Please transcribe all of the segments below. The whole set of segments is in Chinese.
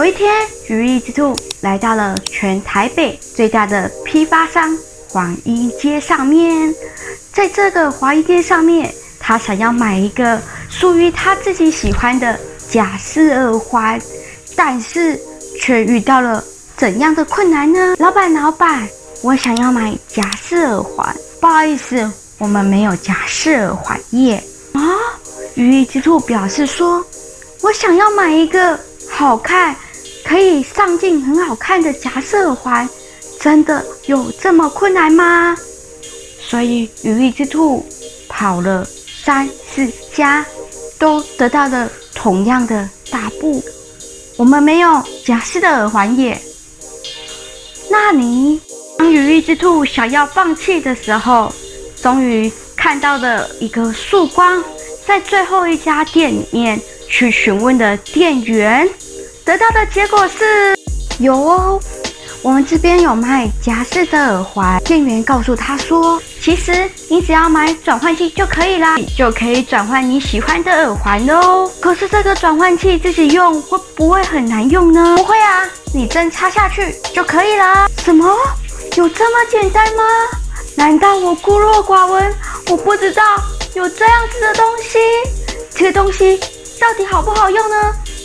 有一天，羽翼之兔来到了全台北最大的批发商黄衣街上面。在这个黄衣街上面，他想要买一个属于他自己喜欢的假释耳环，但是却遇到了怎样的困难呢？老板，老板，我想要买假释耳环，不好意思，我们没有假释耳环耶。啊，羽翼之兔表示说，我想要买一个。好看，可以上镜很好看的假色耳环，真的有这么困难吗？所以羽翼之兔跑了三四家，都得到了同样的答复。我们没有假释的耳环耶。那你当羽翼之兔想要放弃的时候，终于看到了一个曙光，在最后一家店里面去询问的店员。得到的结果是，有哦，我们这边有卖夹式的耳环。店员告诉他说，其实你只要买转换器就可以啦，你就可以转换你喜欢的耳环哦。可是这个转换器自己用会不会很难用呢？不会啊，你针插下去就可以啦。什么？有这么简单吗？难道我孤陋寡闻？我不知道有这样子的东西。这个东西到底好不好用呢？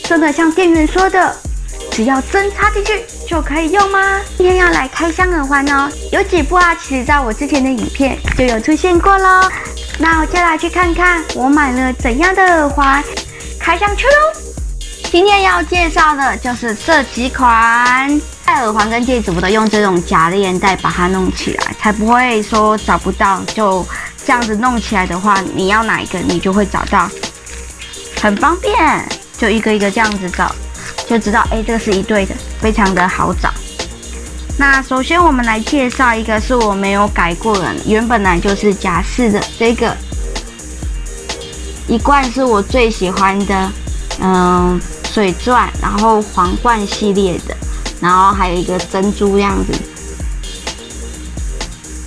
真的像店员说的，只要针插进去就可以用吗？今天要来开箱耳环哦，有几部啊，其实在我之前的影片就有出现过喽。那我就来去看看我买了怎样的耳环，开箱去喽。今天要介绍的就是这几款戴耳环跟戒指，我都用这种假链带把它弄起来，才不会说找不到。就这样子弄起来的话，你要哪一个你就会找到，很方便。就一个一个这样子找，就知道哎，这个是一对的，非常的好找。那首先我们来介绍一个是我没有改过的，原本来就是假式的这个一贯是我最喜欢的，嗯，水钻，然后皇冠系列的，然后还有一个珍珠这样子，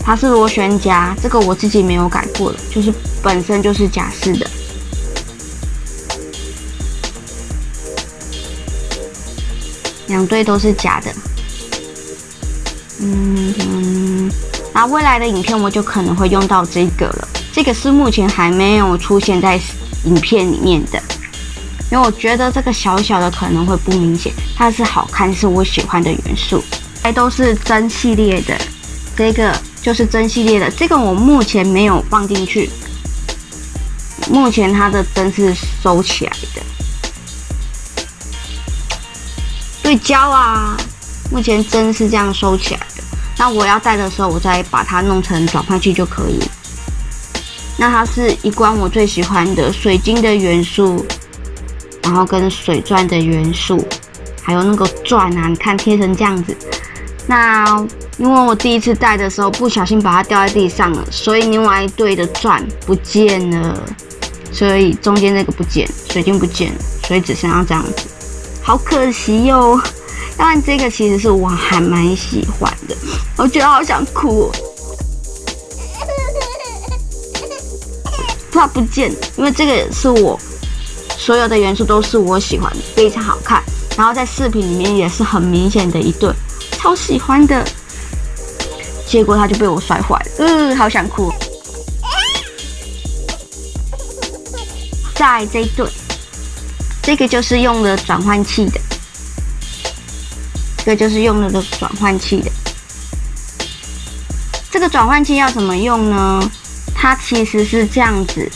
它是螺旋夹，这个我自己没有改过的，就是本身就是假式的。两对都是假的，嗯，那未来的影片我就可能会用到这个了。这个是目前还没有出现在影片里面的，因为我觉得这个小小的可能会不明显，它是好看，是我喜欢的元素。还都是真系列的，这个就是真系列的，这个我目前没有放进去，目前它的针是收起来的。对焦啊，目前针是这样收起来的。那我要戴的时候，我再把它弄成转换器就可以。那它是一关我最喜欢的水晶的元素，然后跟水钻的元素，还有那个钻啊，你看贴成这样子。那因为我第一次戴的时候不小心把它掉在地上了，所以另外一对的钻不见了，所以中间那个不见，水晶不见了，所以只剩下这样子。好可惜哟、哦，要不然这个其实是我还蛮喜欢的，我觉得好想哭、哦，它 不见，因为这个是我所有的元素都是我喜欢的，非常好看，然后在视频里面也是很明显的一对，超喜欢的，结果它就被我摔坏了，嗯，好想哭。在这一对。这个就是用了转换器的，这个就是用了的转换器的。这个转换器要怎么用呢？它其实是这样子，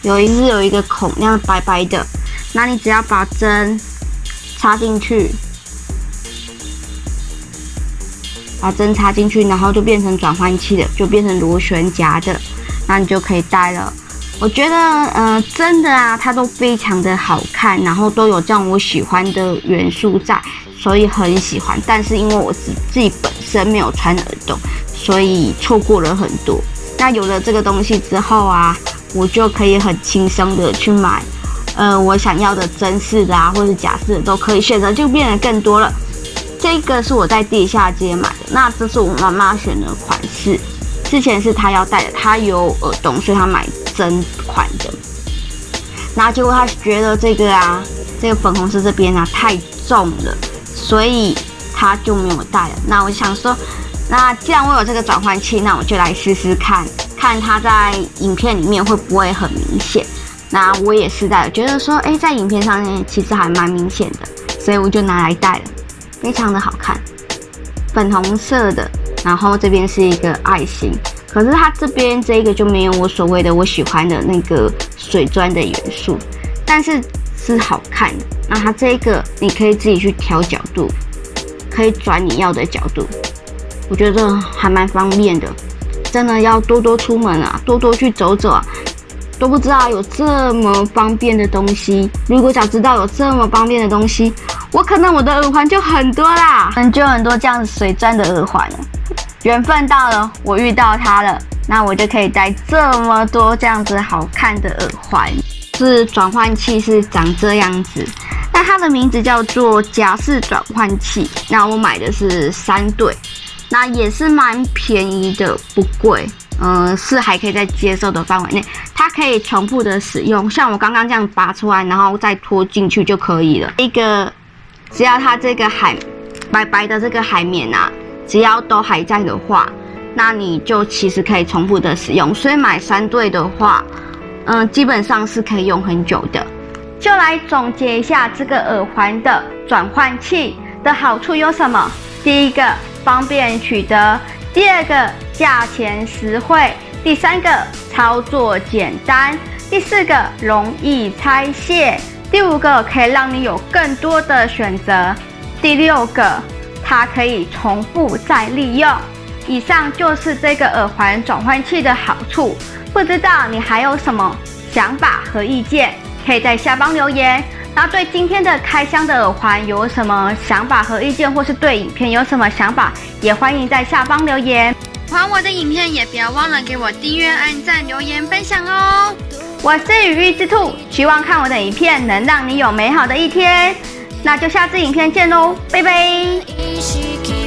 有一是有一个孔，那样白白的。那你只要把针插进去，把针插进去，然后就变成转换器的，就变成螺旋夹的，那你就可以戴了。我觉得，呃，真的啊，它都非常的好看，然后都有这样我喜欢的元素在，所以很喜欢。但是因为我自自己本身没有穿耳洞，所以错过了很多。那有了这个东西之后啊，我就可以很轻松的去买，呃，我想要的真式的啊，或是假式的都可以选择，就变得更多了。这个是我在地下街买的，那这是我妈妈选的款式。之前是她要戴的，她有耳洞，所以她买。真款的，然后结果他觉得这个啊这个粉红色这边啊太重了，所以他就没有带了。那我想说，那既然我有这个转换器，那我就来试试看，看它在影片里面会不会很明显。那我也是在觉得说，哎，在影片上面其实还蛮明显的，所以我就拿来戴了，非常的好看，粉红色的，然后这边是一个爱心。可是它这边这个就没有我所谓的我喜欢的那个水钻的元素，但是是好看的。那它这个你可以自己去调角度，可以转你要的角度，我觉得还蛮方便的。真的要多多出门啊，多多去走走啊，都不知道有这么方便的东西。如果早知道有这么方便的东西，我可能我的耳环就很多啦，很就很多这样水钻的耳环了。缘分到了，我遇到它了，那我就可以戴这么多这样子好看的耳环。是转换器是长这样子，那它的名字叫做夹式转换器。那我买的是三对，那也是蛮便宜的，不贵，嗯、是还可以在接受的范围内。它可以重复的使用，像我刚刚这样拔出来，然后再拖进去就可以了。一个，只要它这个海白白的这个海绵啊。只要都还在的话，那你就其实可以重复的使用。所以买三对的话，嗯，基本上是可以用很久的。就来总结一下这个耳环的转换器的好处有什么？第一个方便取得，第二个价钱实惠，第三个操作简单，第四个容易拆卸，第五个可以让你有更多的选择，第六个。它可以重复再利用。以上就是这个耳环转换器的好处。不知道你还有什么想法和意见，可以在下方留言。那对今天的开箱的耳环有什么想法和意见，或是对影片有什么想法，也欢迎在下方留言。喜欢我的影片，也不要忘了给我订阅、按赞、留言、分享哦。我是雨玉之兔，希望看我的影片能让你有美好的一天。那就下次影片见喽，拜拜。